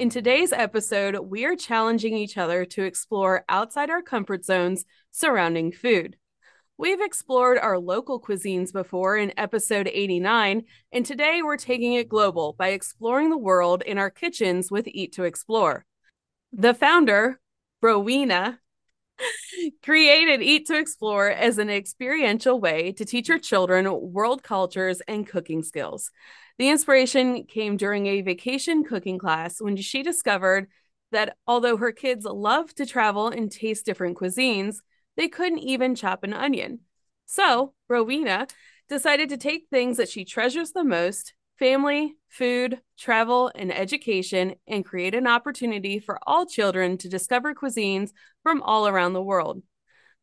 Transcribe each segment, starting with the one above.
In today's episode, we are challenging each other to explore outside our comfort zones surrounding food. We've explored our local cuisines before in episode 89, and today we're taking it global by exploring the world in our kitchens with Eat to Explore. The founder, Rowena, created Eat to Explore as an experiential way to teach her children world cultures and cooking skills. The inspiration came during a vacation cooking class when she discovered that although her kids love to travel and taste different cuisines, they couldn't even chop an onion. So, Rowena decided to take things that she treasures the most family, food, travel, and education and create an opportunity for all children to discover cuisines from all around the world.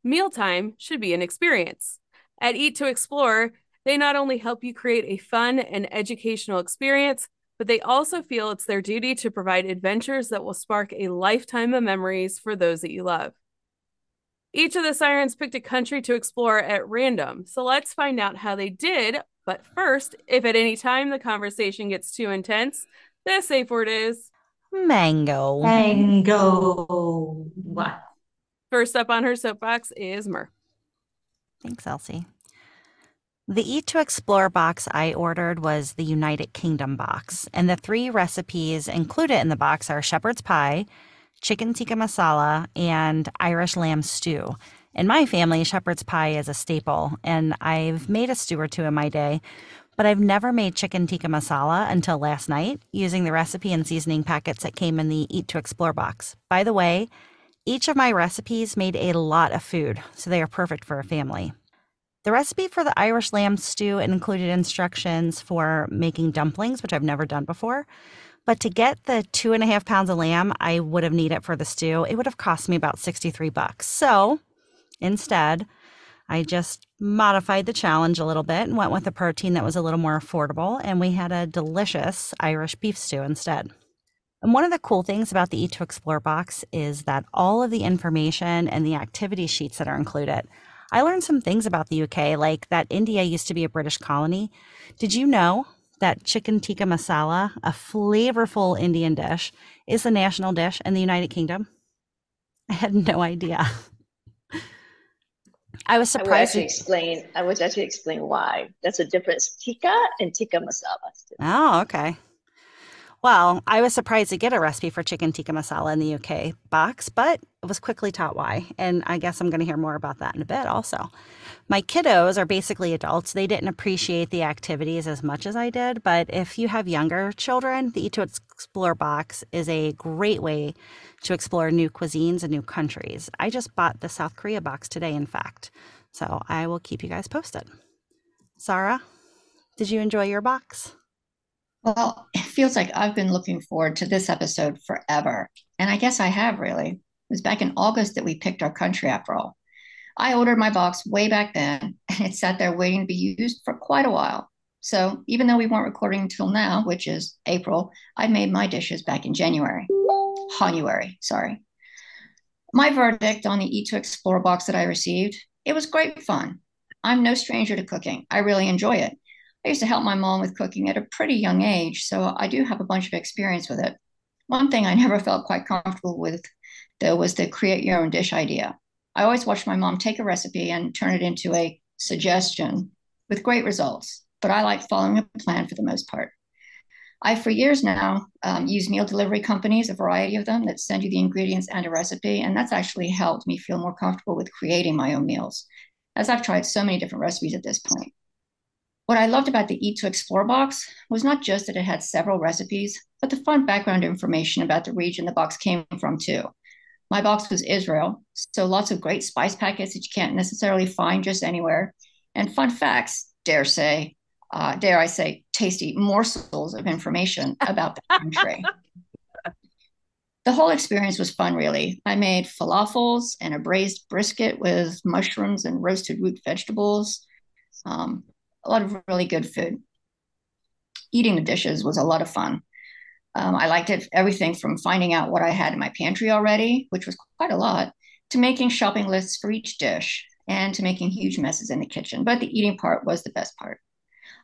Mealtime should be an experience. At Eat to Explore, they not only help you create a fun and educational experience, but they also feel it's their duty to provide adventures that will spark a lifetime of memories for those that you love. Each of the sirens picked a country to explore at random, so let's find out how they did. But first, if at any time the conversation gets too intense, the safe word is mango. Mango. What? First up on her soapbox is Mur. Thanks, Elsie. The Eat to Explore box I ordered was the United Kingdom box, and the three recipes included in the box are shepherd's pie, chicken tikka masala, and Irish lamb stew. In my family, shepherd's pie is a staple, and I've made a stew or two in my day, but I've never made chicken tikka masala until last night using the recipe and seasoning packets that came in the Eat to Explore box. By the way, each of my recipes made a lot of food, so they are perfect for a family. The recipe for the Irish lamb stew included instructions for making dumplings, which I've never done before. But to get the two and a half pounds of lamb I would have needed for the stew, it would have cost me about 63 bucks. So instead, I just modified the challenge a little bit and went with a protein that was a little more affordable, and we had a delicious Irish beef stew instead. And one of the cool things about the Eat to Explore box is that all of the information and the activity sheets that are included I learned some things about the UK, like that India used to be a British colony. Did you know that chicken tikka masala, a flavorful Indian dish, is the national dish in the United Kingdom? I had no idea. I was surprised. I would actually explain. I would actually explain why. That's a difference. Tikka and tikka masala. Oh, okay. Well, I was surprised to get a recipe for chicken tikka masala in the UK box, but it was quickly taught why. And I guess I'm going to hear more about that in a bit also. My kiddos are basically adults. They didn't appreciate the activities as much as I did. But if you have younger children, the Eat to Explore box is a great way to explore new cuisines and new countries. I just bought the South Korea box today, in fact. So I will keep you guys posted. Sarah, did you enjoy your box? Well, it feels like I've been looking forward to this episode forever. And I guess I have really. It was back in August that we picked our country after all. I ordered my box way back then, and it sat there waiting to be used for quite a while. So even though we weren't recording until now, which is April, I made my dishes back in January. January, sorry. My verdict on the Eat to Explore box that I received, it was great fun. I'm no stranger to cooking. I really enjoy it. I used to help my mom with cooking at a pretty young age, so I do have a bunch of experience with it. One thing I never felt quite comfortable with, though, was the create your own dish idea. I always watched my mom take a recipe and turn it into a suggestion with great results, but I like following a plan for the most part. I, for years now, um, use meal delivery companies, a variety of them that send you the ingredients and a recipe, and that's actually helped me feel more comfortable with creating my own meals, as I've tried so many different recipes at this point. What I loved about the Eat to Explore box was not just that it had several recipes, but the fun background information about the region the box came from, too. My box was Israel, so lots of great spice packets that you can't necessarily find just anywhere, and fun facts, dare say, uh, dare I say, tasty morsels of information about the country. the whole experience was fun, really. I made falafels and a braised brisket with mushrooms and roasted root vegetables. Um, a lot of really good food. Eating the dishes was a lot of fun. Um, I liked it, everything from finding out what I had in my pantry already, which was quite a lot, to making shopping lists for each dish and to making huge messes in the kitchen. But the eating part was the best part.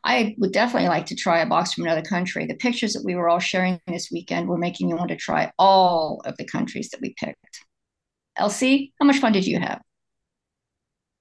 I would definitely like to try a box from another country. The pictures that we were all sharing this weekend were making me want to try all of the countries that we picked. Elsie, how much fun did you have?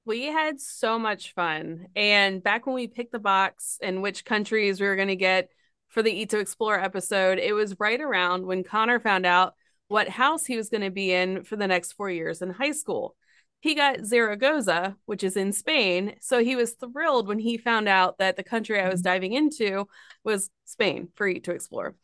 We had so much fun. And back when we picked the box and which countries we were going to get for the Eat to Explore episode, it was right around when Connor found out what house he was going to be in for the next four years in high school. He got Zaragoza, which is in Spain. So he was thrilled when he found out that the country I was mm-hmm. diving into was Spain for Eat to Explore.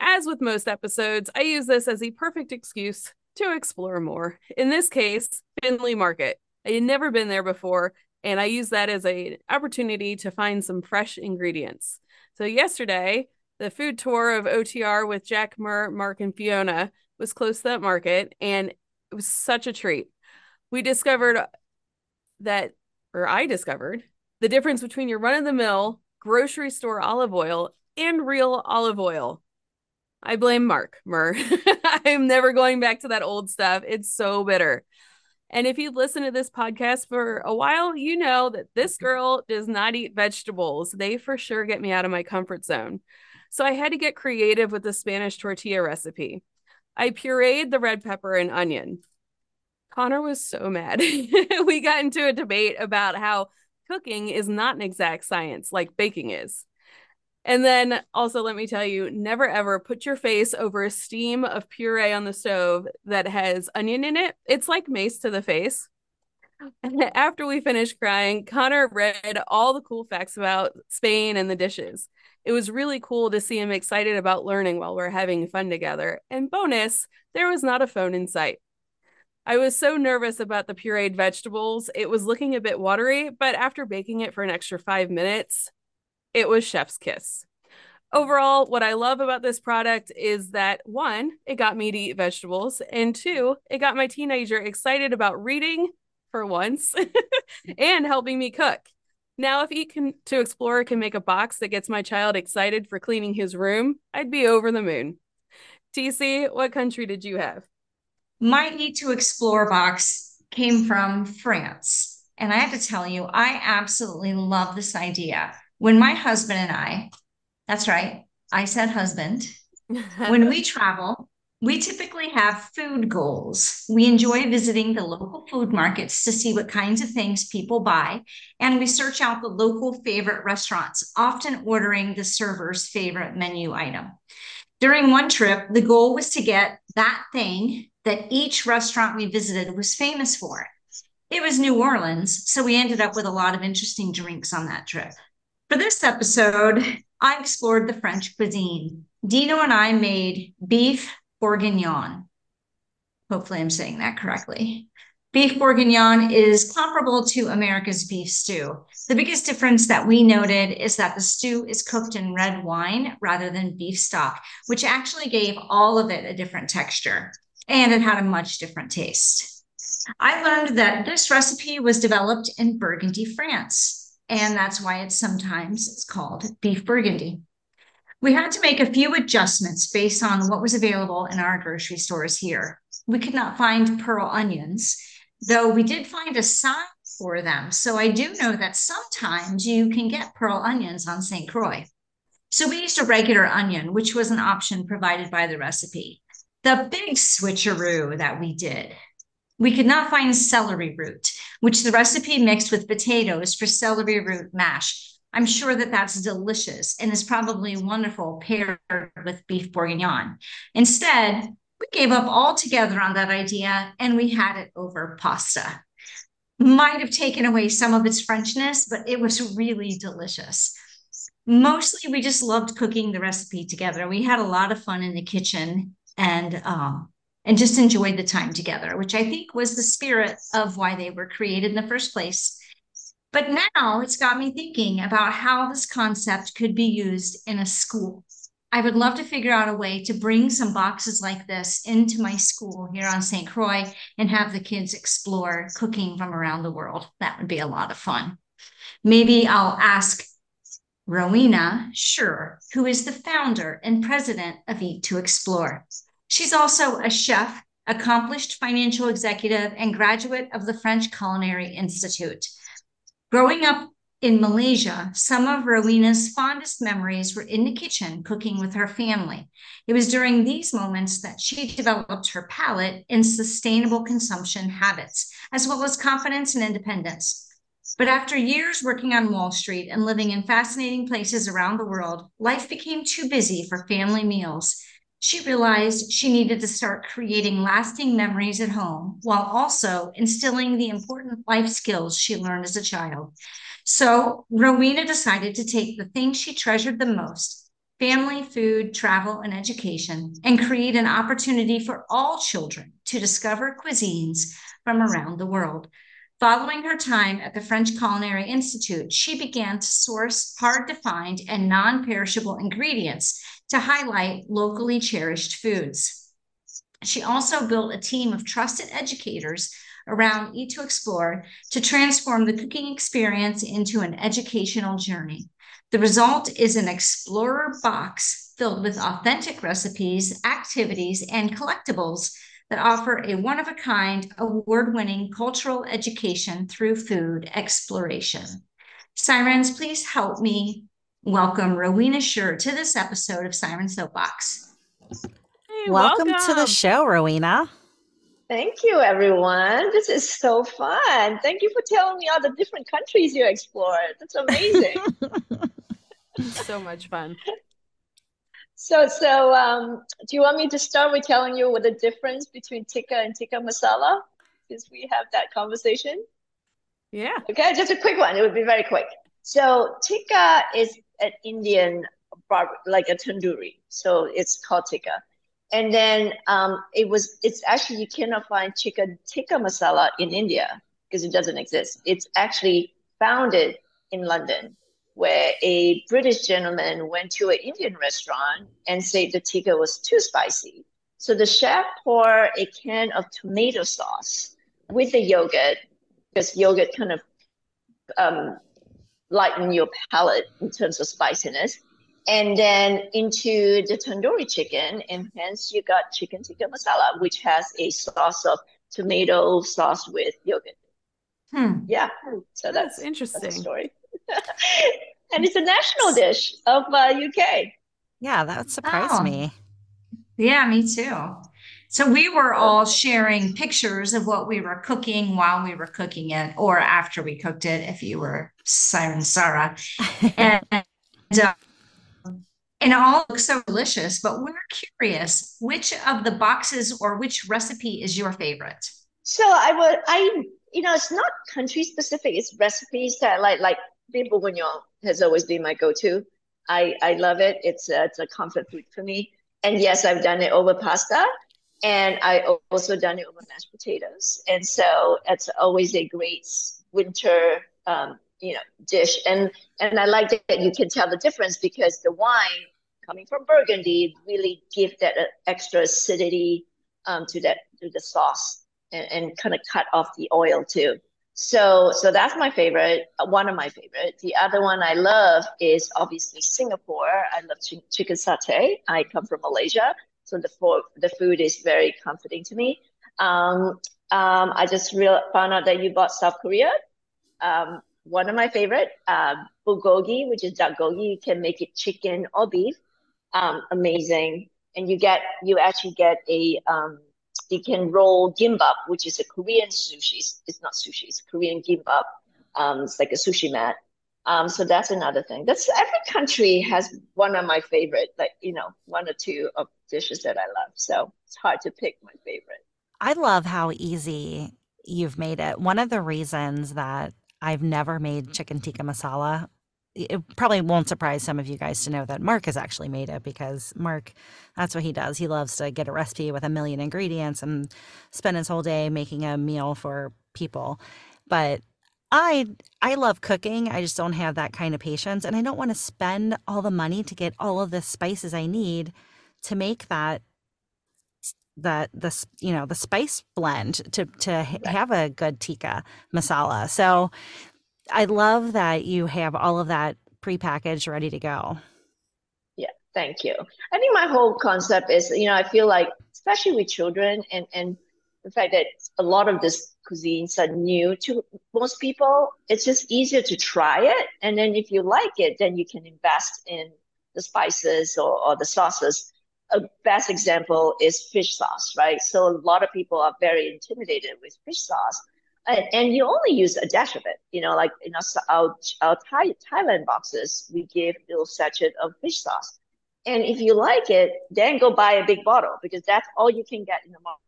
As with most episodes, I use this as the perfect excuse to explore more. In this case, Findlay Market. I had never been there before, and I used that as an opportunity to find some fresh ingredients. So yesterday, the food tour of OTR with Jack, Mur, Mark, and Fiona was close to that market, and it was such a treat. We discovered that, or I discovered, the difference between your run of the mill grocery store olive oil and real olive oil. I blame Mark Mur. I'm never going back to that old stuff. It's so bitter. And if you've listened to this podcast for a while, you know that this mm-hmm. girl does not eat vegetables. They for sure get me out of my comfort zone. So I had to get creative with the Spanish tortilla recipe. I pureed the red pepper and onion. Connor was so mad. we got into a debate about how cooking is not an exact science like baking is. And then also, let me tell you never ever put your face over a steam of puree on the stove that has onion in it. It's like mace to the face. And after we finished crying, Connor read all the cool facts about Spain and the dishes. It was really cool to see him excited about learning while we're having fun together. And bonus, there was not a phone in sight. I was so nervous about the pureed vegetables. It was looking a bit watery, but after baking it for an extra five minutes, it was chef's kiss. Overall, what I love about this product is that one, it got me to eat vegetables, and two, it got my teenager excited about reading for once and helping me cook. Now, if Eat can, to Explore can make a box that gets my child excited for cleaning his room, I'd be over the moon. TC, what country did you have? My Eat to Explore box came from France. And I have to tell you, I absolutely love this idea when my husband and I, that's right, I said husband, when we travel, we typically have food goals. We enjoy visiting the local food markets to see what kinds of things people buy, and we search out the local favorite restaurants, often ordering the server's favorite menu item. During one trip, the goal was to get that thing that each restaurant we visited was famous for. It was New Orleans, so we ended up with a lot of interesting drinks on that trip. For this episode, I explored the French cuisine. Dino and I made beef bourguignon. Hopefully, I'm saying that correctly. Beef bourguignon is comparable to America's beef stew. The biggest difference that we noted is that the stew is cooked in red wine rather than beef stock, which actually gave all of it a different texture and it had a much different taste. I learned that this recipe was developed in Burgundy, France and that's why it's sometimes it's called beef burgundy. We had to make a few adjustments based on what was available in our grocery stores here. We could not find pearl onions, though we did find a sign for them. So I do know that sometimes you can get pearl onions on St. Croix. So we used a regular onion, which was an option provided by the recipe. The big switcheroo that we did we could not find celery root, which the recipe mixed with potatoes for celery root mash. I'm sure that that's delicious and is probably wonderful paired with beef bourguignon. Instead, we gave up altogether on that idea and we had it over pasta. Might have taken away some of its Frenchness, but it was really delicious. Mostly, we just loved cooking the recipe together. We had a lot of fun in the kitchen and um, and just enjoyed the time together, which I think was the spirit of why they were created in the first place. But now it's got me thinking about how this concept could be used in a school. I would love to figure out a way to bring some boxes like this into my school here on St. Croix and have the kids explore cooking from around the world. That would be a lot of fun. Maybe I'll ask Rowena Scherer, who is the founder and president of Eat to Explore. She's also a chef, accomplished financial executive, and graduate of the French Culinary Institute. Growing up in Malaysia, some of Rowena's fondest memories were in the kitchen cooking with her family. It was during these moments that she developed her palate and sustainable consumption habits, as well as confidence and independence. But after years working on Wall Street and living in fascinating places around the world, life became too busy for family meals. She realized she needed to start creating lasting memories at home while also instilling the important life skills she learned as a child. So Rowena decided to take the things she treasured the most family, food, travel, and education and create an opportunity for all children to discover cuisines from around the world. Following her time at the French Culinary Institute, she began to source hard to find and non perishable ingredients to highlight locally cherished foods. She also built a team of trusted educators around Eat to Explore to transform the cooking experience into an educational journey. The result is an explorer box filled with authentic recipes, activities, and collectibles that offer a one of a kind, award winning cultural education through food exploration. Sirens, please help me welcome Rowena Scherer to this episode of Siren Soapbox. Hey, welcome, welcome to the show, Rowena. Thank you, everyone. This is so fun. Thank you for telling me all the different countries you explored. That's amazing. so much fun. So, so um, do you want me to start with telling you what the difference between tikka and tikka masala? Since we have that conversation. Yeah. Okay, just a quick one. It would be very quick. So, tikka is an Indian bar- like a tandoori. So it's called tikka and then um, it was it's actually you cannot find chicken tikka masala in India because it doesn't exist. It's actually founded in London, where a British gentleman went to an Indian restaurant and said the tikka was too spicy. So the chef poured a can of tomato sauce with the yogurt, because yogurt kind of um, lighten your palate in terms of spiciness and then into the tandoori chicken, and hence you got chicken tikka masala, which has a sauce of tomato sauce with yogurt. Hmm. Yeah, so that's, that's interesting that's story. and it's a national dish of uh, UK. Yeah, that would surprise oh. me. Yeah, me too. So we were all sharing pictures of what we were cooking while we were cooking it, or after we cooked it, if you were Siren Sarah. and, uh, and it all looks so delicious, but we're curious which of the boxes or which recipe is your favorite? So I would, I, you know, it's not country specific, it's recipes that like, like beef bourguignon has always been my go to. I, I love it. It's a, it's a comfort food for me. And yes, I've done it over pasta and I also done it over mashed potatoes. And so it's always a great winter um, you know dish. And and i like that you can tell the difference because the wine coming from burgundy really give that uh, extra acidity um, to that to the sauce and, and kind of cut off the oil too. So so that's my favorite uh, one of my favorite. The other one i love is obviously singapore. I love ch- chicken satay. I come from malaysia so the, for, the food is very comforting to me. Um, um, i just real found out that you bought south korea. Um, one of my favorite, uh, bulgogi, which is bulgogi. You can make it chicken or beef. Um, amazing. And you get, you actually get a, um, you can roll gimbap, which is a Korean sushi. It's not sushi, it's Korean gimbap. Um, it's like a sushi mat. Um, so that's another thing. That's every country has one of my favorite, like you know, one or two of dishes that I love. So it's hard to pick my favorite. I love how easy you've made it. One of the reasons that I've never made chicken tikka masala. It probably won't surprise some of you guys to know that Mark has actually made it because Mark, that's what he does. He loves to get a recipe with a million ingredients and spend his whole day making a meal for people. But I I love cooking. I just don't have that kind of patience and I don't want to spend all the money to get all of the spices I need to make that that the you know the spice blend to to have a good tikka masala. So I love that you have all of that prepackaged ready to go. Yeah, thank you. I think my whole concept is, you know, I feel like especially with children and and the fact that a lot of this cuisines are new to most people, it's just easier to try it. And then if you like it, then you can invest in the spices or, or the sauces a best example is fish sauce, right? So a lot of people are very intimidated with fish sauce. And, and you only use a dash of it, you know, like in our, our Thai, Thailand boxes, we give little sachet of fish sauce. And if you like it, then go buy a big bottle because that's all you can get in the market.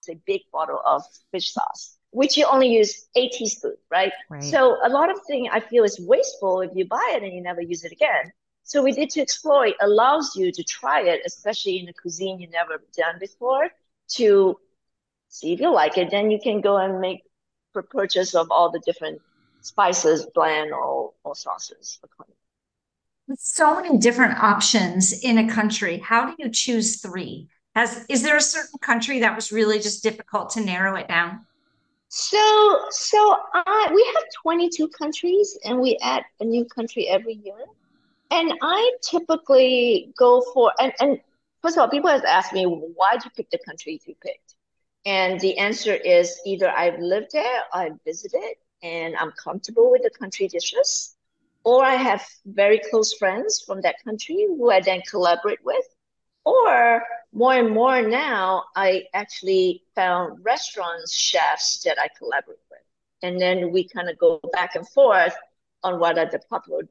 It's a big bottle of fish sauce, which you only use a teaspoon, right? right? So a lot of thing I feel is wasteful if you buy it and you never use it again. So we did to explore it allows you to try it, especially in a cuisine you never done before, to see if you like it. Then you can go and make for purchase of all the different spices, blend or, or sauces. With so many different options in a country, how do you choose three? Has is there a certain country that was really just difficult to narrow it down? So, so uh, we have 22 countries, and we add a new country every year. And I typically go for and, and first of all, people have asked me why did you pick the countries you picked? And the answer is either I've lived there, I've visited, and I'm comfortable with the country dishes, or I have very close friends from that country who I then collaborate with, or more and more now, I actually found restaurants, chefs that I collaborate with. And then we kind of go back and forth on what are the popular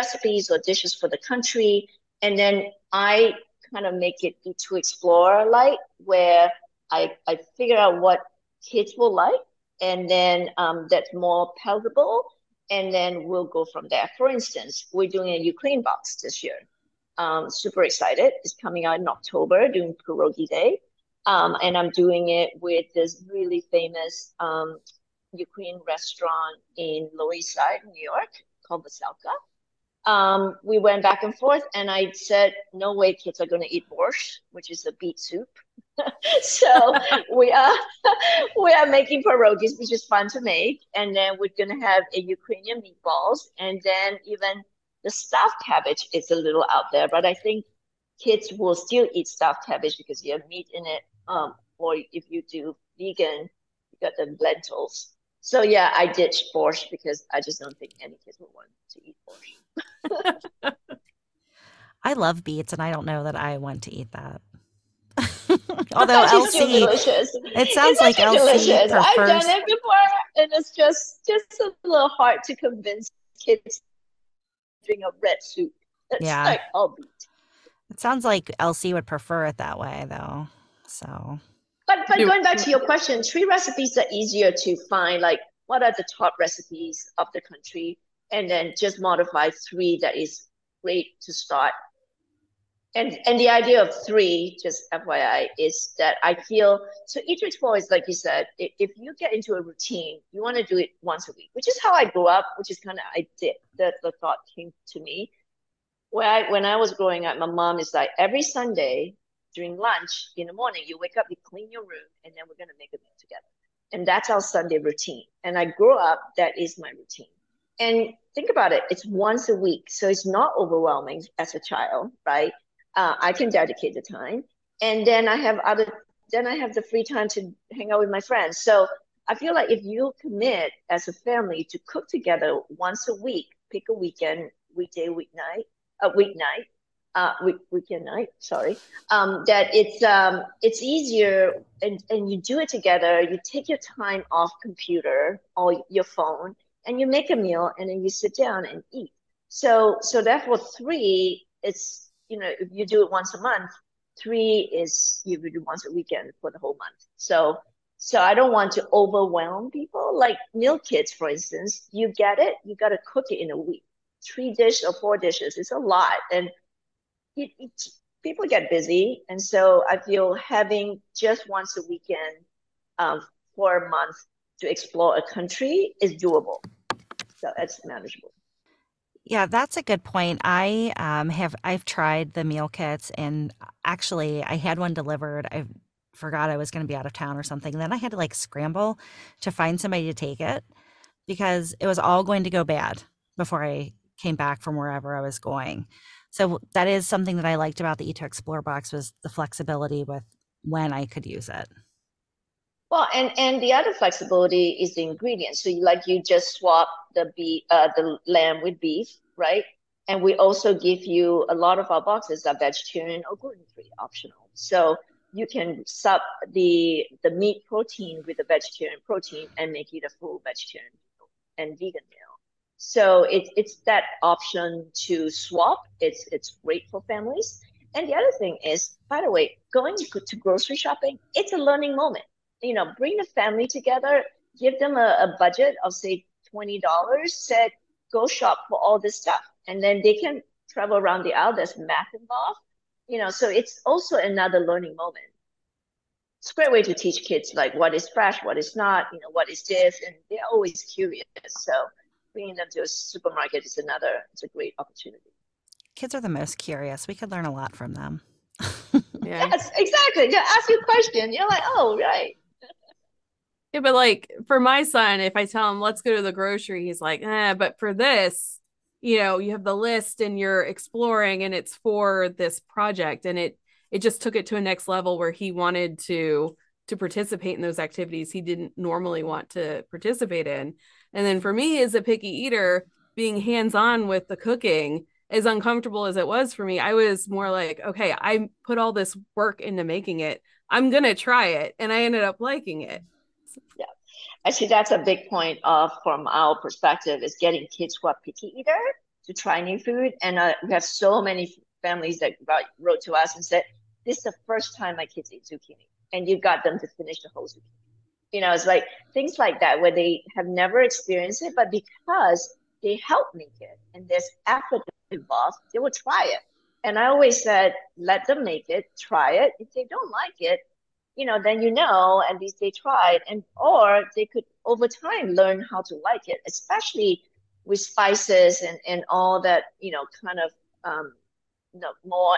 recipes or dishes for the country. And then I kind of make it to explore like where I, I figure out what kids will like and then um, that's more palatable and then we'll go from there. For instance, we're doing a Ukraine box this year. Um, super excited. It's coming out in October doing Pierogi Day. Um, and I'm doing it with this really famous um, Ukraine restaurant in Lower East Side, New York, called Veselka um, we went back and forth, and I said, "No way, kids are going to eat borscht, which is a beet soup." so we are we are making pierogies, which is fun to make, and then we're going to have a Ukrainian meatballs, and then even the stuffed cabbage is a little out there, but I think kids will still eat stuffed cabbage because you have meat in it. Um, or if you do vegan, you got the lentils. So yeah, I ditched borscht because I just don't think any kids will want to eat borscht. I love beets, and I don't know that I want to eat that. Although Elsie, it sounds it's like Elsie delicious. Prefers... I've done it before, and it's just just a little hard to convince kids to drink a red soup. It's yeah, like all beet. It sounds like Elsie would prefer it that way, though. So, but but going back to your question, three recipes are easier to find. Like, what are the top recipes of the country? And then just modify three that is great to start. And and the idea of three, just FYI, is that I feel so each explore is like you said, if, if you get into a routine, you want to do it once a week, which is how I grew up, which is kind of I did that the thought came to me. When I when I was growing up, my mom is like every Sunday during lunch in the morning, you wake up, you clean your room, and then we're gonna make a meal together. And that's our Sunday routine. And I grew up, that is my routine. And think about it, it's once a week. So it's not overwhelming as a child, right? Uh, I can dedicate the time. And then I have other, then I have the free time to hang out with my friends. So I feel like if you commit as a family to cook together once a week, pick a weekend, weekday, weeknight, a weeknight, uh, week, weekend night, sorry, um, that it's um, it's easier and, and you do it together. You take your time off computer or your phone and you make a meal and then you sit down and eat. So so therefore three it's you know if you do it once a month, three is you do once a weekend for the whole month. So so I don't want to overwhelm people. Like meal kits, for instance, you get it, you got to cook it in a week. Three dish or four dishes, it's a lot, and it, it, people get busy, and so I feel having just once a weekend um, for a month to explore a country is doable So it's manageable. Yeah, that's a good point. I um, have I've tried the meal kits, and actually, I had one delivered. I forgot I was going to be out of town or something. Then I had to like scramble to find somebody to take it because it was all going to go bad before I came back from wherever I was going. So that is something that I liked about the Eat to Explore box was the flexibility with when I could use it. Well, and and the other flexibility is the ingredients. So you, like you just swap the beef, uh, the lamb with beef, right? And we also give you a lot of our boxes are vegetarian or gluten free, optional. So you can sub the the meat protein with the vegetarian protein and make it a full vegetarian and vegan meal. So it's it's that option to swap. It's it's great for families. And the other thing is, by the way, going to grocery shopping, it's a learning moment you know, bring the family together, give them a, a budget of say twenty dollars, said go shop for all this stuff, and then they can travel around the aisle. There's math involved, you know, so it's also another learning moment. It's a great way to teach kids like what is fresh, what is not, you know, what is this, and they're always curious. So bringing them to a supermarket is another. It's a great opportunity. Kids are the most curious. We could learn a lot from them. yeah. Yes, exactly. They ask you a question. You're like, oh, right. Yeah, but like for my son, if I tell him let's go to the grocery, he's like, eh, but for this, you know, you have the list and you're exploring and it's for this project. And it it just took it to a next level where he wanted to to participate in those activities he didn't normally want to participate in. And then for me as a picky eater, being hands-on with the cooking, as uncomfortable as it was for me, I was more like, okay, I put all this work into making it. I'm gonna try it. And I ended up liking it. Yeah. Actually, that's a big point of from our perspective is getting kids who are picky eater to try new food. And uh, we have so many families that wrote to us and said, this is the first time my kids eat zucchini. And you got them to finish the whole zucchini. You know, it's like things like that where they have never experienced it, but because they help make it and there's effort involved, they will try it. And I always said, let them make it, try it. If they don't like it, you know, then you know at least they tried, and or they could over time learn how to like it, especially with spices and and all that, you know, kind of um, you know, more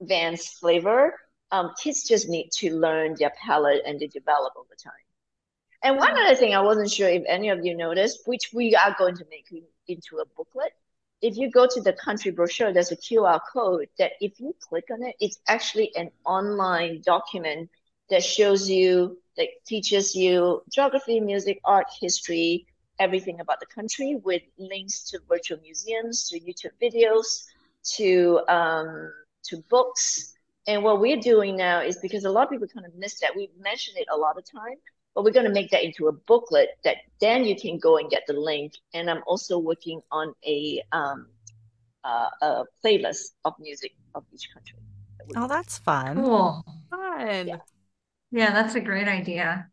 advanced flavor. Um, kids just need to learn their palate and they develop over time. And one other thing I wasn't sure if any of you noticed, which we are going to make into a booklet. If you go to the country brochure, there's a QR code that if you click on it, it's actually an online document that shows you, that teaches you geography, music, art, history, everything about the country with links to virtual museums, to YouTube videos, to um, to books. And what we're doing now is because a lot of people kind of miss that. We mention it a lot of time, but we're going to make that into a booklet that then you can go and get the link. And I'm also working on a um, uh, a playlist of music of each country. oh, that's fun. Cool. Fun. Yeah. Yeah, that's a great idea.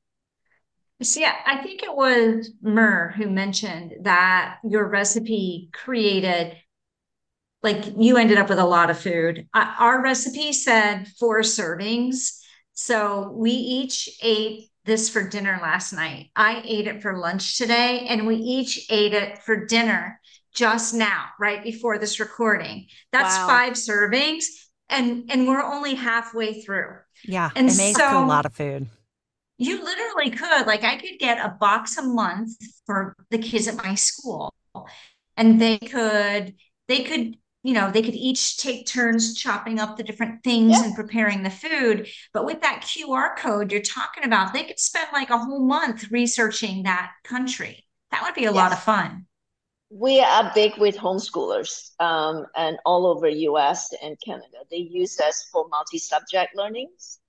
See, I think it was Mur who mentioned that your recipe created, like you ended up with a lot of food. Our recipe said four servings. So we each ate this for dinner last night. I ate it for lunch today, and we each ate it for dinner just now, right before this recording. That's wow. five servings, and and we're only halfway through. Yeah, and it makes so, a lot of food. You literally could, like, I could get a box a month for the kids at my school, and they could, they could, you know, they could each take turns chopping up the different things yeah. and preparing the food. But with that QR code you're talking about, they could spend like a whole month researching that country. That would be a yes. lot of fun we are big with homeschoolers um, and all over us and canada. They use us for multi-subject learnings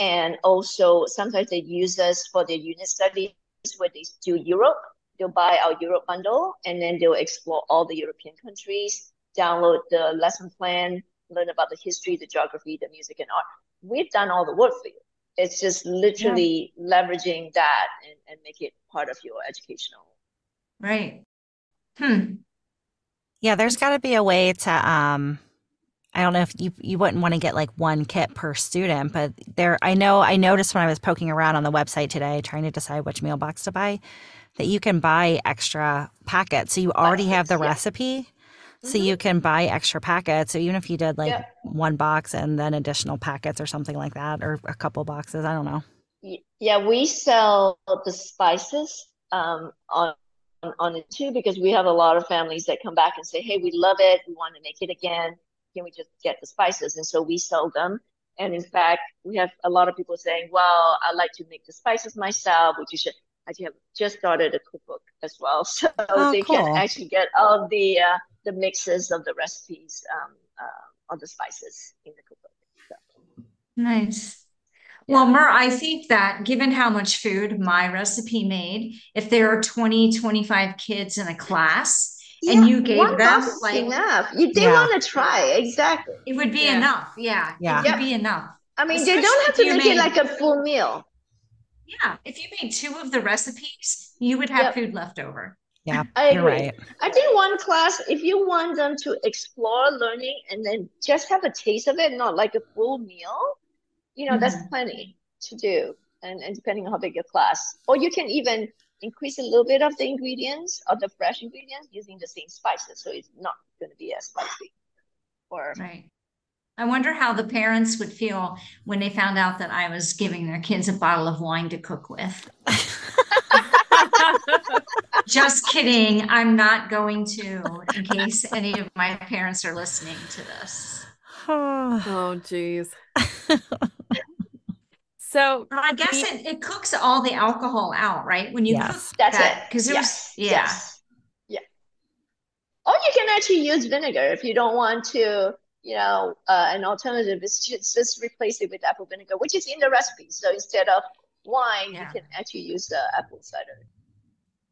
and also sometimes they use us for their unit studies where they do europe. They'll buy our europe bundle and then they'll explore all the european countries download the lesson plan learn about the history the geography the music and art. We've done all the work for you. It's just literally yeah. leveraging that and, and make it part of your educational right Hmm. Yeah, there's got to be a way to um I don't know if you you wouldn't want to get like one kit per student, but there I know I noticed when I was poking around on the website today trying to decide which meal box to buy, that you can buy extra packets. So you already have the yeah. recipe. So Mhm. you can buy extra packets. So even if you did like Yep. one box and then additional packets or something like that, or a couple boxes, I don't know. Yeah, we sell the spices um, on on on it too because we have a lot of families that come back and say, "Hey, we love it. We want to make it again. Can we just get the spices?" And so we sell them. And in fact, we have a lot of people saying, "Well, I like to make the spices myself," which you should. I have just started a cookbook as well, so Oh, they cool. can actually get all the uh, the mixes of the recipes um, uh, of the spices in the cookbook. So, Nice. Well, Mur, I think that given how much food my recipe made, if there are 20, 25 kids in a class and you gave one them like enough. You they Yeah. want to try exactly. it would be Yeah. enough. Yeah. Yeah. It would be enough. I mean, they don't have to make made- it like a full meal. Yeah. If you made two of the recipes, you would have Yep. food left over. Yeah, I agree. right. I think one class, if you want them to explore learning and then just have a taste of it, not like a full meal, you know, that's Mhm. plenty to do. And, and depending on how big your class, or you can even increase a little bit of the ingredients of the fresh ingredients using the same spices, so it's not going to be as spicy. Or Right. I wonder how the parents would feel when they found out that I was giving their kids a bottle of wine to cook with. Just kidding. I'm not going to, in case any of my parents are listening to this. Oh, geez. So, I guess The- it, it cooks all the alcohol out, right? When you Yes. cook that's that, it. because it yes, was, yeah. yes, yeah. Or you can actually use vinegar if you don't want to, you know, uh, an alternative is just, just replace it with apple vinegar, which is in the recipe. So instead of wine, Yeah. you can actually use the apple cider.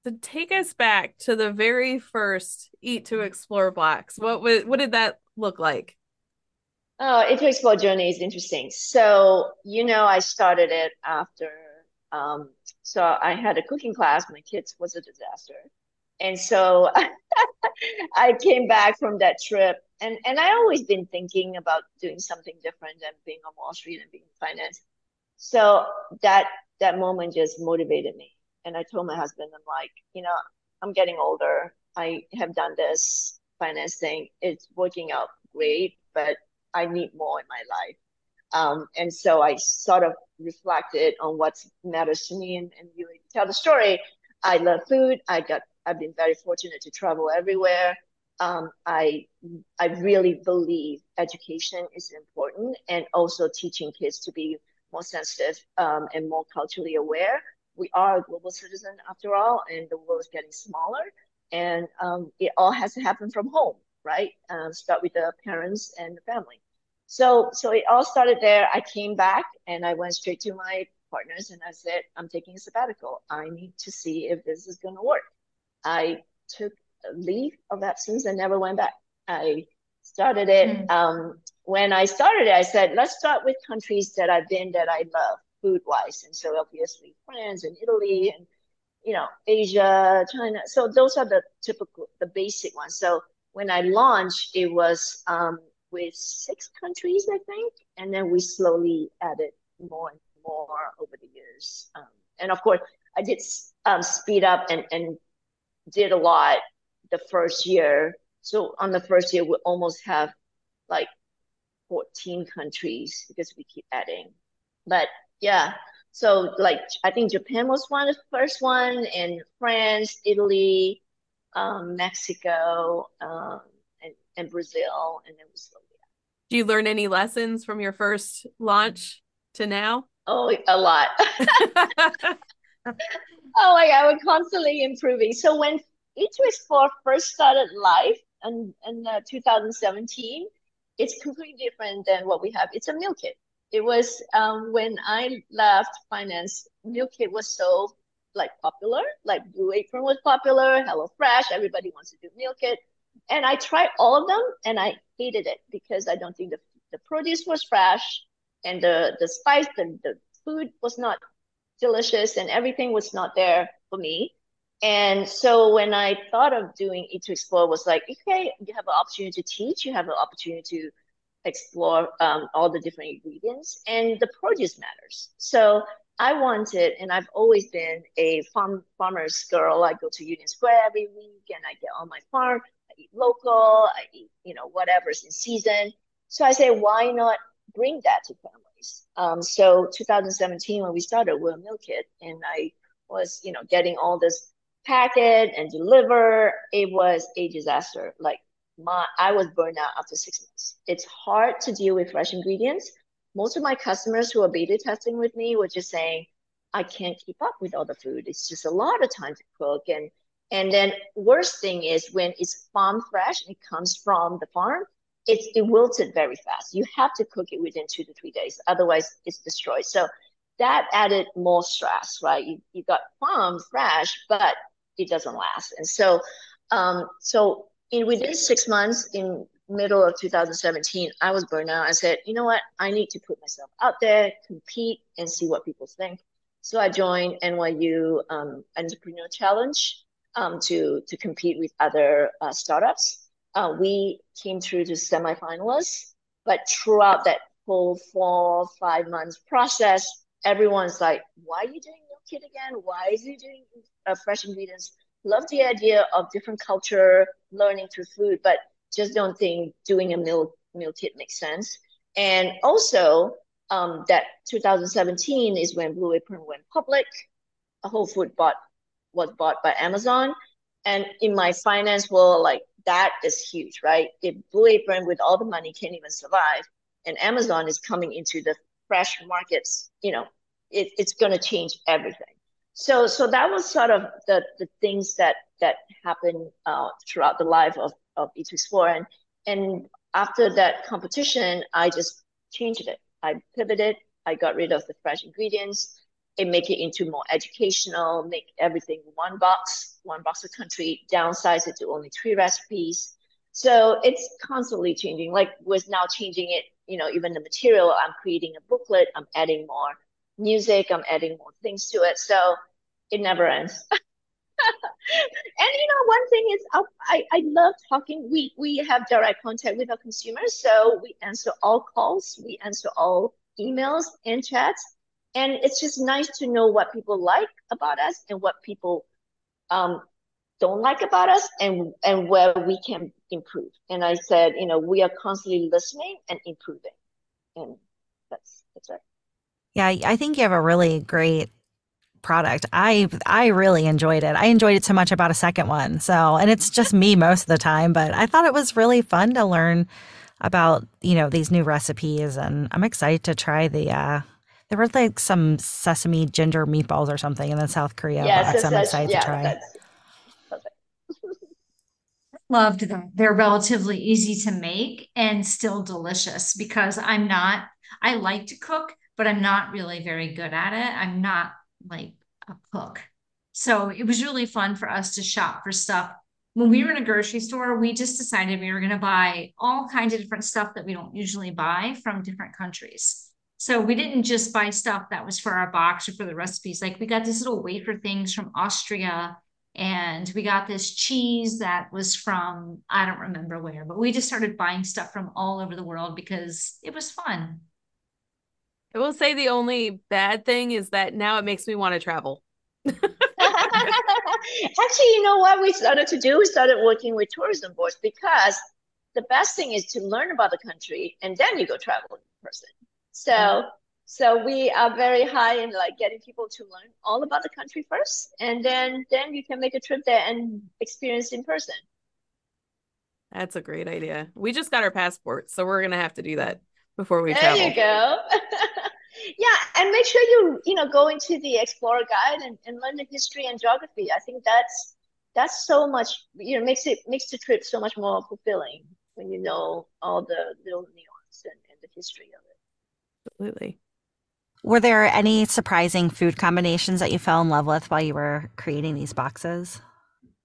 to take us back to the very first Eat to Explore box, what was what did that look like? Oh, explore journey is interesting. So, you know, I started it after, um, so I had a cooking class. My kids was a disaster. And so I came back from that trip and, and I always been thinking about doing something different than being on Wall Street and being in finance. So that, that moment just motivated me. And I told my husband, I'm like, you know, I'm getting older. I have done this finance thing. It's working out great, but I need more in my life. Um, and so I sort of reflected on what matters to me and, and really tell the story. I love food. I got I've been very fortunate to travel everywhere. Um, I I really believe education is important and also teaching kids to be more sensitive um, and more culturally aware. We are a global citizen after all, and the world is getting smaller, and um, it all has to happen from home, right? Um, start with the parents and the family. So so it all started there. I came back and I went straight to my partners and I said, I'm taking a sabbatical. I need to see if this is going to work. I took a leave of absence and never went back. I started it. Um, when I started it, I said, let's start with countries that I've been that I love food wise. And so obviously France and Italy and you know Asia, China. So those are the typical, the basic ones. So when I launched, it was um, with six countries, I think, and then we slowly added more and more over the years. Um, and of course, I did um, speed up and, and did a lot the first year. So on the first year, we almost have like 14 countries because we keep adding. But yeah, so like I think Japan was one of the first one, and France, Italy, um, Mexico, um, and, Brazil, and then we slowly Do you learn any lessons from your first launch to now? Oh, a lot. oh my God, we're constantly improving. So when Eat to Explore first started live in, in uh, 2017, it's completely different than what we have. It's a meal kit. It was um, when I left finance, meal kit was so like popular, like Blue Apron was popular, HelloFresh, everybody wants to do meal kit. And I tried all of them and I hated it because I don't think the, the produce was fresh and the, the spice, the, the food was not delicious and everything was not there for me. And so when I thought of doing Eat to Explore was like, okay, you have an opportunity to teach, you have an opportunity to explore um, all the different ingredients and the produce matters. So I wanted, and I've always been a farm farmer's girl. I go to Union Square every week, and I get on my farm. Eat local. I eat, you know, whatever's in season. So I say, why not bring that to families? Um, so 2017, when we started, we are a meal kit, and I was, you know, getting all this packet and deliver. It was a disaster. Like my, I was burned out after six months. It's hard to deal with fresh ingredients most of my customers who are beta testing with me were just saying, I can't keep up with all the food. It's just a lot of time to cook. And and then worst thing is when it's farm fresh it comes from the farm, it's it wilted very fast. You have to cook it within two to three days, otherwise it's destroyed. So that added more stress, right? You you got farm fresh, but it doesn't last. And so um so in within six months in middle of 2017, I was burned out. I said, you know what? I need to put myself out there, compete, and see what people think. So I joined NYU um, Entrepreneur Challenge to to compete with other uh, startups. Uh, we came through to semifinalists, but throughout that whole four five months process, everyone's like, "Why are you doing Meal Kit again? Why is you doing uh, fresh ingredients?" Love the idea of different culture, learning through food, but just don't think doing a meal meal kit makes sense. And also, um, that 2017 is when Blue Apron went public. A Whole Food bought was bought by Amazon, and in my finance world, like that is huge, right? If Blue Apron with all the money can't even survive, and Amazon is coming into the fresh markets, you know, it, it's going to change everything. So, so that was sort of the the things that that happened uh, throughout the life of of E2Explore. And, and after that competition, I just changed it. I pivoted. I got rid of the fresh ingredients and make it into more educational, make everything one box, one box of country, downsize it to only three recipes. So it's constantly changing. Like with now changing it, you know, even the material, I'm creating a booklet, I'm adding more music, I'm adding more things to it. So it never ends. and you know, one thing is uh, I, I love talking. We we have direct contact with our consumers, so we answer all calls, we answer all emails and chats, and it's just nice to know what people like about us and what people um, don't like about us, and and where we can improve. And I said, you know, we are constantly listening and improving, and that's that's right. Yeah, I think you have a really great product. I I really enjoyed it. I enjoyed it so much about a second one. So, and it's just me most of the time, but I thought it was really fun to learn about, you know, these new recipes and I'm excited to try the uh there were like some sesame ginger meatballs or something in the South Korea yes, I'm excited yeah, to try. Loved them. They're relatively easy to make and still delicious because I'm not I like to cook, but I'm not really very good at it. I'm not like a cook. So it was really fun for us to shop for stuff. When we were in a grocery store, we just decided we were going to buy all kinds of different stuff that we don't usually buy from different countries. So we didn't just buy stuff that was for our box or for the recipes. Like we got these little wafer things from Austria and we got this cheese that was from I don't remember where, but we just started buying stuff from all over the world because it was fun. I will say the only bad thing is that now it makes me want to travel. Actually, you know what we started to do? We started working with tourism boards because the best thing is to learn about the country and then you go travel in person. So so we are very high in like getting people to learn all about the country first and then then you can make a trip there and experience in person. That's a great idea. We just got our passport, so we're gonna have to do that before we there travel. There you go. yeah, and make sure you you know go into the Explorer Guide and, and learn the history and geography. I think that's that's so much you know makes it makes the trip so much more fulfilling when you know all the little nuance and, and the history of it. Absolutely. Were there any surprising food combinations that you fell in love with while you were creating these boxes?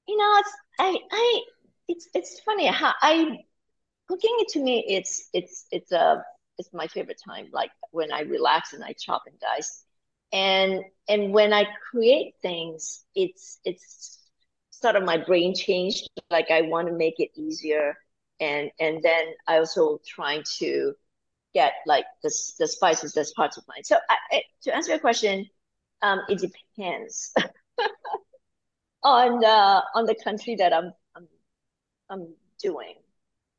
You know, it's I I it's it's funny how I cooking it to me it's it's it's a it's my favorite time like when i relax and i chop and dice and and when i create things it's it's sort of my brain changed like i want to make it easier and and then i also trying to get like the, the spices as parts of mine so I, I, to answer your question Um, it depends on the on the country that I'm I'm I'm doing.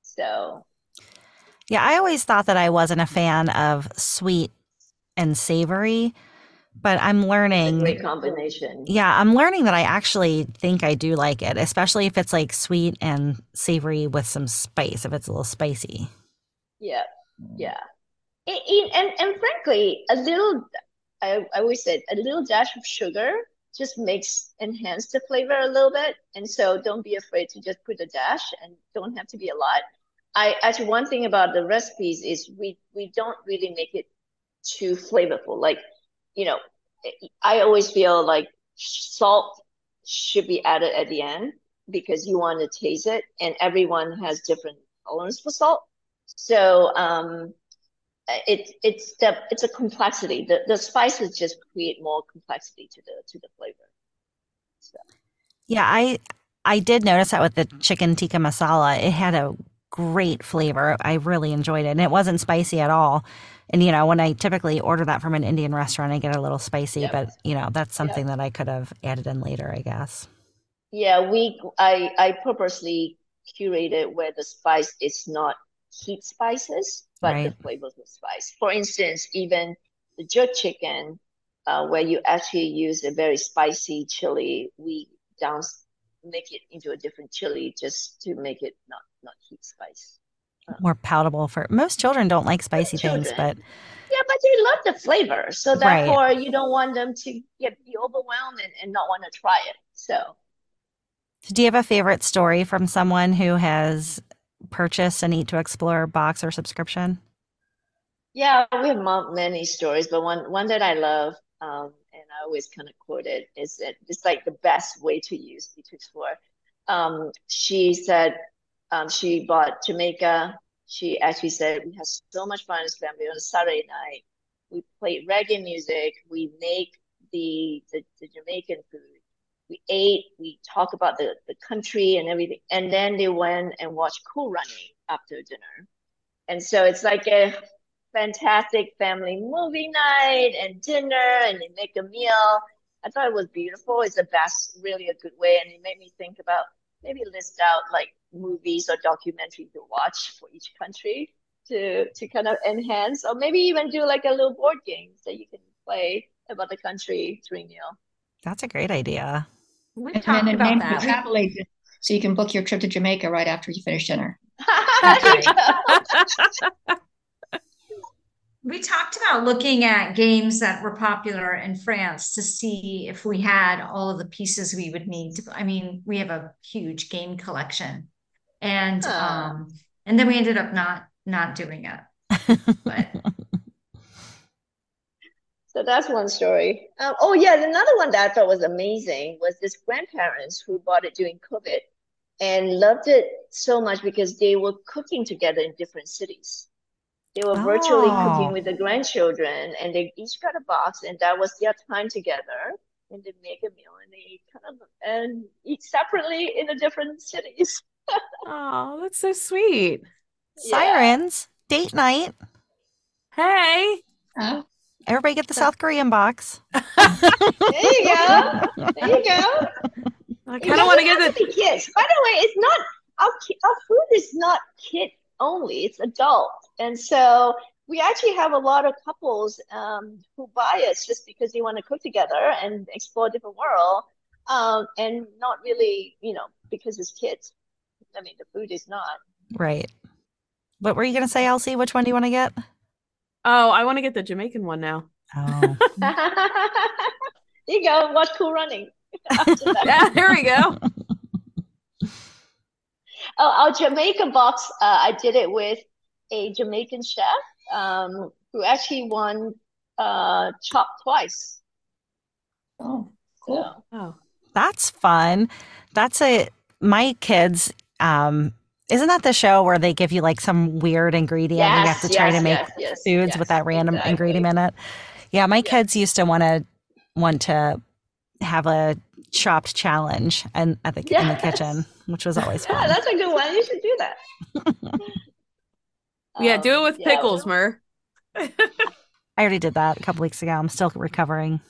So Yeah, I always thought that I wasn't a fan of sweet and savory, but I'm learning. great combination. Yeah, I'm learning that I actually think I do like it, especially if it's like sweet and savory with some spice, if it's a little spicy. Yeah, Mm. yeah. It, it, and and frankly, a little I, I always said a little dash of sugar just makes enhance the flavor a little bit. And so don't be afraid to just put a dash and don't have to be a lot. I actually one thing about the recipes is we we don't really make it too flavorful. Like, you know, I always feel like salt should be added at the end because you want to taste it and everyone has different tolerance for salt. So um it it's the it's a complexity. The the spices just create more complexity to the to the flavor. So Yeah, I I did notice that with the chicken tikka masala. It had a great flavor. I really enjoyed it. And it wasn't spicy at all. And you know, when I typically order that from an Indian restaurant, I get a little spicy, Yep. but you know, that's Yep. something that I could have added in later, I guess. yeah, we I I purposely curated where the spice is not heat spices, but Right. the flavors of spice. For instance, even the jerk chicken, uh, where you actually use a very spicy chili, we down make it into a different chili just to make it not not heat spice. More palatable for most children don't like spicy things, but Yeah, but they love the flavor, so Right. therefore you don't want them to get be overwhelmed and, and not want to try it. So do you have a favorite story from someone who has purchased an Eat to Explore box or subscription? yeah, we have many stories, but one one that I love, um, and I always kind of quote it, is that it's like the best way to use Eat to Explore. Um, she said um, she bought Jamaica. She actually said we had so much fun as family on a Saturday night. We played reggae music. We make the the, the Jamaican food. We ate. We talk about the the country and everything, and then they went and watched Cool Running after dinner. And so it's like a fantastic family movie night and dinner, and they make a meal. I thought it was beautiful. It's the best, really a good way, and it made me think about maybe list out like movies or documentaries to watch for each country to to kind of enhance, or maybe even do like a little board game that you can play about the country during meal. That's a great idea. We And talked then about that. travel agent so you can book your trip to Jamaica right after you finish dinner. There you go. We talked about looking at games that were popular in France to see if we had all of the pieces we would need to, I mean, we have a huge game collection. And Oh. um and then we ended up not not doing it. But So that's one story. Um, oh yeah, another one that I thought was amazing was this grandparents who bought it during COVID and loved it so much because they were cooking together in different cities. They were virtually Oh. cooking with the grandchildren, and they each got a box, and that was their time together. And they make a meal, and they kind of and eat separately in the different cities. Oh, that's so sweet. Yeah. Sirens, date night. Hey. Oh, Everybody get the South Korean box. There you go. There you go. I It kind of want to get have the kids. By the way, it's not our our food is not kid only. It's adult, and so we actually have a lot of couples um, who buy us just because they want to cook together and explore a different world, um, and not really, you know, because it's kids. I mean, the food is not. Right. What were you going to say, Elsie? Which one do you want to get? Oh, I want to get the Jamaican one now. Oh, there you go. Watch Cool Running. Yeah, there we go. Oh, our Jamaican box, uh, I did it with a Jamaican chef um, who actually won uh, Chopped twice. oh, cool. So, Oh, that's fun. That's a my kids. Um, isn't that the show where they give you like some weird ingredient and you have to yes, try to make yes, yes, foods yes, with that random exactly. ingredient in it? Yeah, my Yeah. kids used to want to want to have a chopped challenge and at the in the kitchen, which was always Yeah, fun. that's a good one. You should do that. yeah, do it Um, with yeah, pickles, Mur. I already did that a couple weeks ago. I'm still recovering.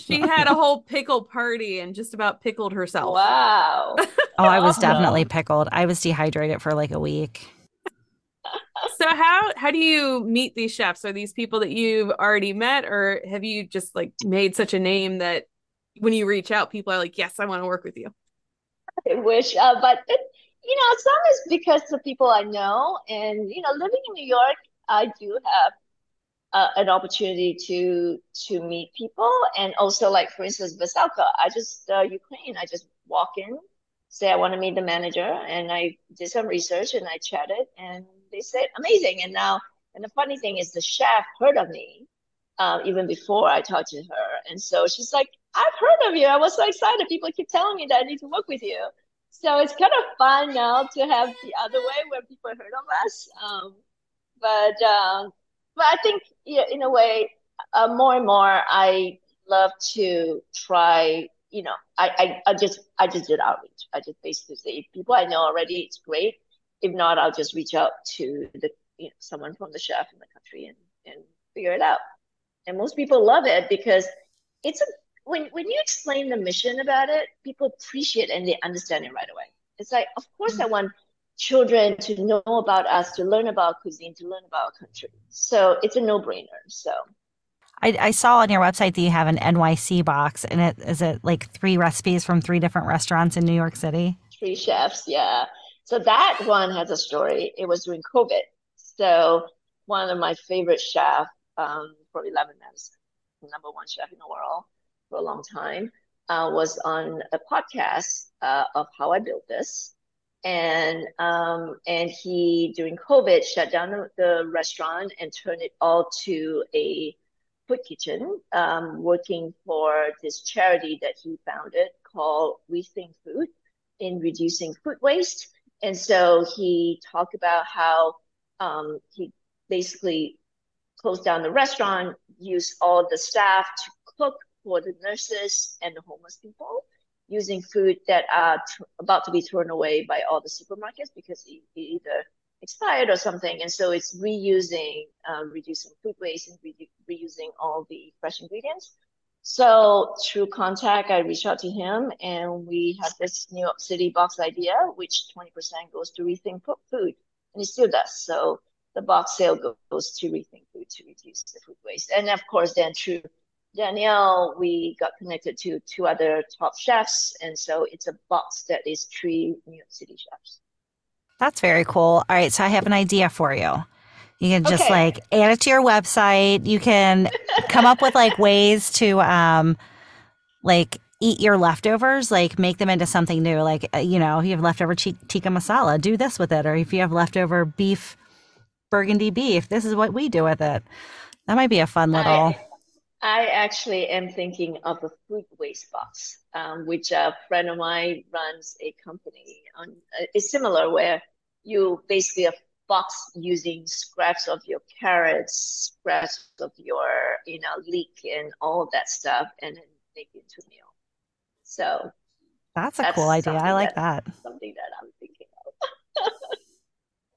She had a whole pickle party and just about pickled herself. Wow. oh, I was definitely pickled. I was dehydrated for like a week. So how how do you meet these chefs? Are these people that you've already met or have you just like made such a name that when you reach out people are like, "Yes, I want to work with you." I wish, uh, but it, you know, some is because of people I know, and you know, living in New York, I do have uh, an opportunity to to meet people, and also like for instance, Veselka, I just uh, Ukraine, I just walk in, say I want to meet the manager, and I did some research and I chatted, and they said amazing, and now, and the funny thing is, the chef heard of me. Uh, even before I talked to her. And so she's like, I've heard of you. I was so excited. People keep telling me that I need to work with you. So it's kind of fun now to have the other way where people heard of us. Um, but um, but I think yeah, in a way, uh, more and more, I love to try. You know, I, I I just I just did outreach. I just basically say people I know already, it's great. If not, I'll just reach out to the you know someone from the chef in the country and and figure it out. And most people love it because it's a when when you explain the mission about it, people appreciate and they understand it right away. It's like, of course, I want children to know about us, to learn about cuisine, to learn about our country. So it's a no-brainer. So I, I saw on your website that you have an NYC box, and it is it like three recipes from three different restaurants in New York City. three chefs, yeah. So that one has a story. It was during COVID. So one of my favorite chef, um, probably Eleven Madison, number one chef in the world for a long time, uh, was on a podcast uh, of how I built this. And um, and he during COVID shut down the, the restaurant and turned it all to a food kitchen, um, working for this charity that he founded called Rethink Food in reducing food waste. And so he talked about how um, he basically closed down the restaurant, used all the staff to cook for the nurses and the homeless people using food that are t- about to be thrown away by all the supermarkets because it, it either expired or something. And so it's reusing, um, reducing food waste and re- reusing all the fresh ingredients. So through contact, I reached out to him and we had this New York City box idea, which 20% goes to Rethink Food and it still does. So the box sale goes to Rethink Food to reduce the food waste. And of course, then through Daniel, we got connected to two other top chefs. And so it's a box that is three New York City chefs. That's very cool. All right, so I have an idea for you. You can just Okay. like add it to your website. You can come up with like ways to um like eat your leftovers, like make them into something new. Like uh, you know, if you have leftover chi- tikka masala, do this with it. Or if you have leftover beef, burgundy beef, this is what we do with it. That might be a fun little. I, I actually am thinking of a food waste box, um, which a friend of mine runs a company on. Uh, it's similar where you basically a box using scraps of your carrots, scraps of your you know leek and all that stuff, and then make it into a meal. So That's a That's cool idea. I like that- that. something that I'm thinking of.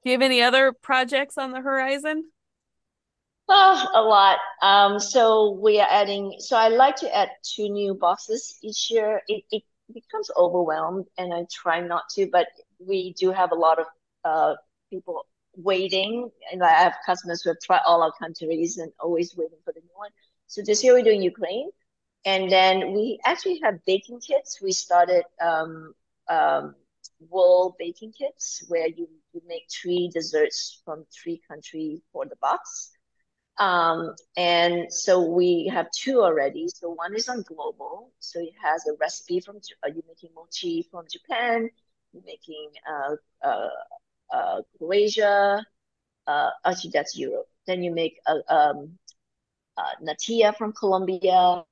Do you have any other projects on the horizon? Oh, a lot. Um, so we are adding, so I like to add two new boxes each year. It, it becomes overwhelmed and I try not to, but we do have a lot of uh, people waiting. And I have customers who have tried all our countries and always waiting for the new one. So this year we're doing Ukraine. And then we actually have baking kits. We started um, um, wool baking kits where you, you make three desserts from three countries for the box. Um, and so we have two already. So one is on global. So it has a recipe from, uh, you're making mochi from Japan, you're making uh, uh, uh, Croatia, uh, actually that's Europe. Then you make a, um, uh, natilla from Colombia,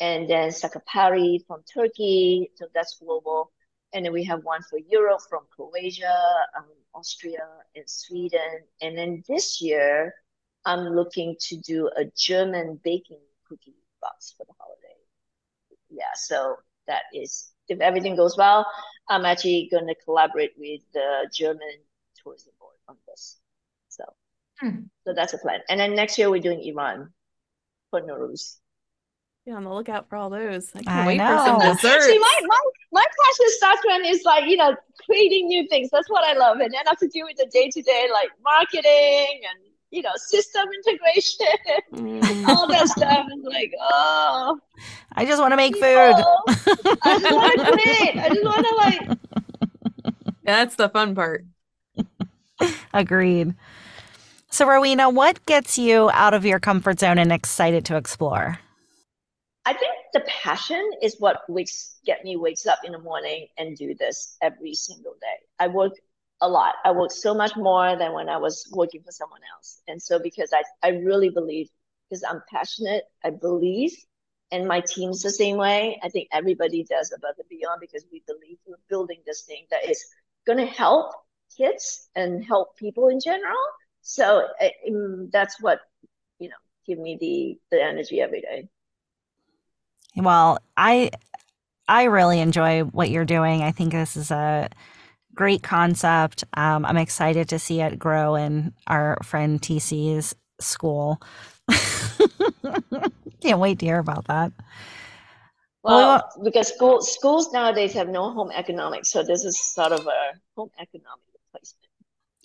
and then şekerpare from Turkey. So that's global. And then we have one for Europe from Croatia, um, Austria, and Sweden. And then this year, I'm looking to do a German baking cookie box for the holiday. Yeah, so that is, if everything goes well, I'm actually going to collaborate with the German tourism board on this. So, Hmm. so that's a plan. And then next year we're doing Iran for Nowruz. Be on the lookout for all those. I can't I wait know. for some desserts. See, my, my, my passion starts when it's like, you know, creating new things. That's what I love. And then I have to do with the day to day, like marketing and, you know, system integration, Mm. all that stuff. It's like, oh, I just want to make people, food. I just want to create. I just want to, like, Yeah, that's the fun part. Agreed. So, Rowena, what gets you out of your comfort zone and excited to explore? I think the passion is what wakes get me wakes up in the morning and do this every single day. I work a lot. I work so much more than when I was working for someone else. And so because I, I really believe because I'm passionate, I believe, and my team's the same way. I think everybody does above and beyond because we believe we're building this thing that is going to help kids and help people in general. So I, mm, that's what you know give me the the energy every day. Well, I I really enjoy what you're doing. I think this is a great concept. Um, I'm excited to see it grow in our friend TC's school. Can't wait to hear about that. Well, Well, because school schools nowadays have no home economics, so this is sort of a home economic replacement.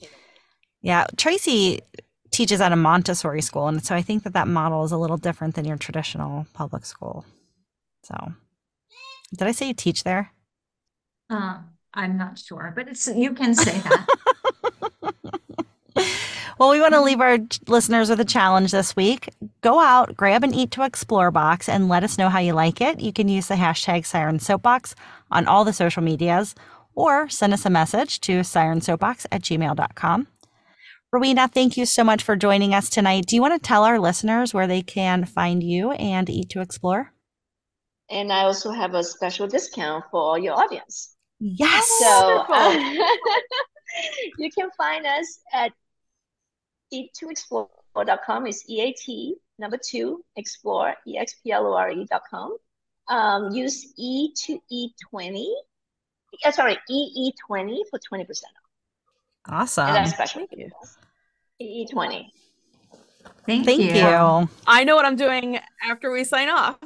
in a. Yeah, Tracy teaches at a Montessori school, and so I think that that model is a little different than your traditional public school. So, did I say you teach there? Uh, I'm not sure, but it's you can say that. Well, we want to leave our listeners with a challenge this week. Go out, grab an Eat to Explore box, and let us know how you like it. You can use the hashtag Siren Soapbox on all the social medias or send us a message to sirensoapbox at gmail.com. Rowena, thank you so much for joining us tonight. Do you want to tell our listeners where they can find you and Eat to Explore? And I also have a special discount for your audience. Yes. So uh, you can find us at eat2explore.com. It's E-A-T number two explore E X P L O R E dot com. Um, use E to E twenty. Uh, sorry, EE twenty for twenty percent off. awesome. and that's special. EE twenty. Thank, Thank you. you. I know what I'm doing after we sign off.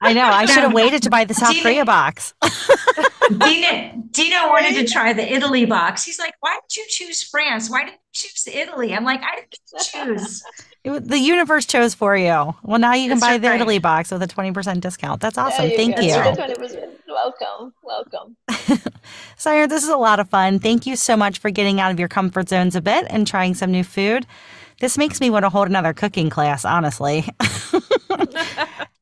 I know. I should have waited to buy the South Korea box. Dina, Dino wanted to try the Italy box. He's like, "Why did you choose France? Why did you choose Italy?" I'm like, "I didn't choose." It the universe chose for you. Well, now you can That's buy the right. Italy box with a 20% discount. That's There awesome. Thank go. you. That's Twenty. Welcome. Welcome. Sire, this is a lot of fun. Thank you so much for getting out of your comfort zones a bit and trying some new food. This makes me want to hold another cooking class, honestly.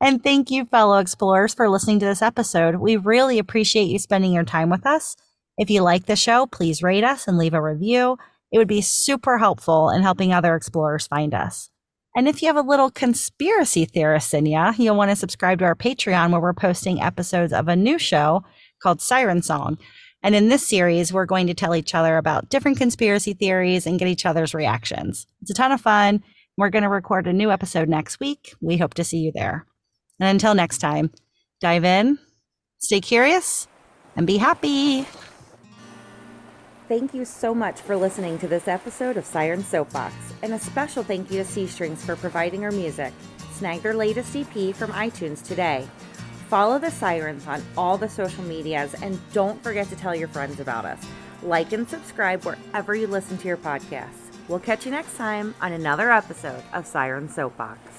and thank you, fellow explorers, for listening to this episode. We really appreciate you spending your time with us. If you like the show, please rate us and leave a review. It would be super helpful in helping other explorers find us. And if you have a little conspiracy theorist in you, you'll want to subscribe to our Patreon where we're posting episodes of a new show called Siren Song. And in this series, we're going to tell each other about different conspiracy theories and get each other's reactions. It's a ton of fun. We're going to record a new episode next week. We hope to see you there. And until next time, dive in, stay curious, and be happy. Thank you so much for listening to this episode of Siren Soapbox, and a special thank you to C Strings for providing our music. Snag their latest EP from iTunes today. Follow the Sirens on all the social medias, and don't forget to tell your friends about us. Like and subscribe wherever you listen to your podcasts. We'll catch you next time on another episode of Siren Soapbox.